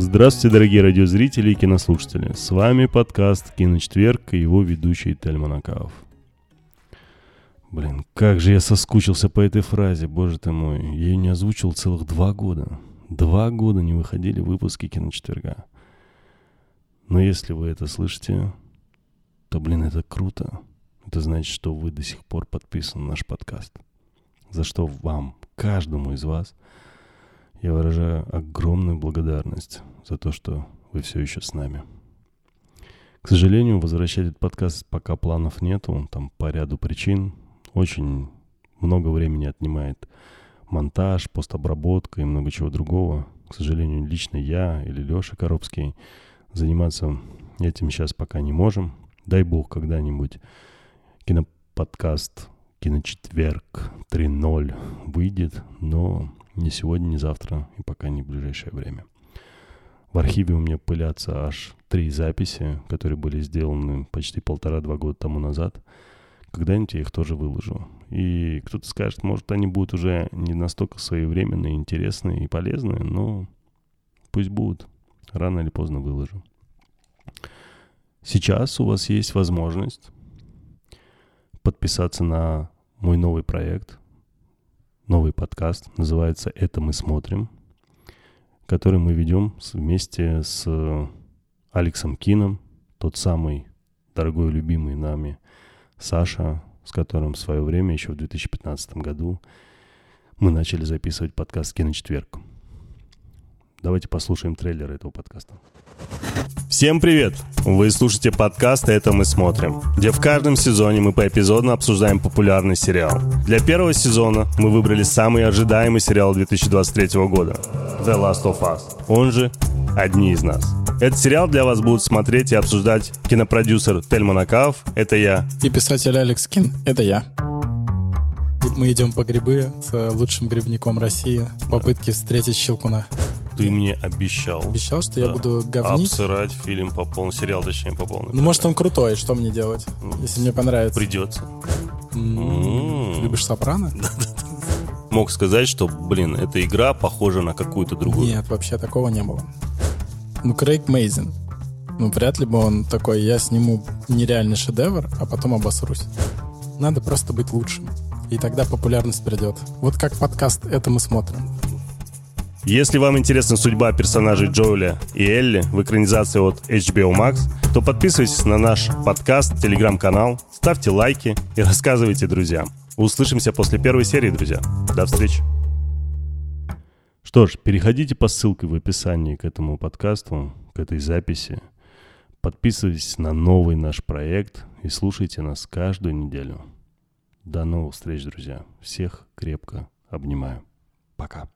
Здравствуйте, дорогие радиозрители и кинослушатели. С вами подкаст «Киночетверг» и его ведущий Тельман Акаов. Блин, как же я соскучился по этой фразе, боже ты мой. Я ее не озвучил целых два года. Два года не выходили выпуски «Киночетверга». Но если вы это слышите, то, блин, это круто. Это значит, что вы до сих пор подписаны на наш подкаст. За что вам, каждому из вас – я выражаю огромную благодарность за то, что вы все еще с нами. К сожалению, возвращать этот подкаст пока планов нету, там по ряду причин. Очень много времени отнимает монтаж, постобработка и много чего другого. К сожалению, лично я или Леша Коробский заниматься этим сейчас пока не можем. Дай бог когда-нибудь киноподкаст «Киночетверг 3.0» выйдет, но ни сегодня, ни завтра и пока не в ближайшее время. В архиве у меня пылятся аж три записи, которые были сделаны почти полтора-два года тому назад. Когда-нибудь я их тоже выложу. И кто-то скажет, может, они будут уже не настолько своевременные, интересные и полезные, но пусть будут. Рано или поздно выложу. Сейчас у вас есть возможность подписаться на мой новый проект, новый подкаст, называется «Это мы смотрим», который мы ведем вместе с Алексом Кином, тот самый дорогой, любимый нами Саша, с которым в свое время, еще в 2015 году, мы начали записывать подкаст «Киночетверг». Давайте послушаем трейлер этого подкаста. Всем привет! Вы слушаете подкаст «Это мы смотрим», где в каждом сезоне мы поэпизодно обсуждаем популярный сериал. Для первого сезона мы выбрали самый ожидаемый сериал 2023 года «The Last of Us», он же «Одни из нас». Этот сериал для вас будут смотреть и обсуждать кинопродюсер Тельман Акаов, это я. И писатель Алекс Кин, это я. Мы идем по грибы с лучшим грибником России в попытке встретить Щелкуна. Ты мне обещал. Обещал, что да. я буду говнить? Обсырать фильм по полному, сериал, точнее, по полному. Ну, может, он крутой, что мне делать, mm. если мне понравится? Придется. Любишь Сопрано? Мог сказать, что, блин, эта игра похожа на какую-то другую. Нет, вообще такого не было. Ну, Крейг Мейзен. Ну, вряд ли бы он такой, я сниму нереальный шедевр, а потом обосрусь. Надо просто быть лучшим. И тогда популярность придет. Вот как подкаст «Это мы смотрим». Если вам интересна судьба персонажей Джоуля и Элли в экранизации от HBO Max, то подписывайтесь на наш подкаст, телеграм-канал, ставьте лайки и рассказывайте друзьям. Услышимся после первой серии, друзья. До встречи. Что ж, переходите по ссылке в описании к этому подкасту, к этой записи. Подписывайтесь на новый наш проект и слушайте нас каждую неделю. До новых встреч, друзья. Всех крепко обнимаю. Пока.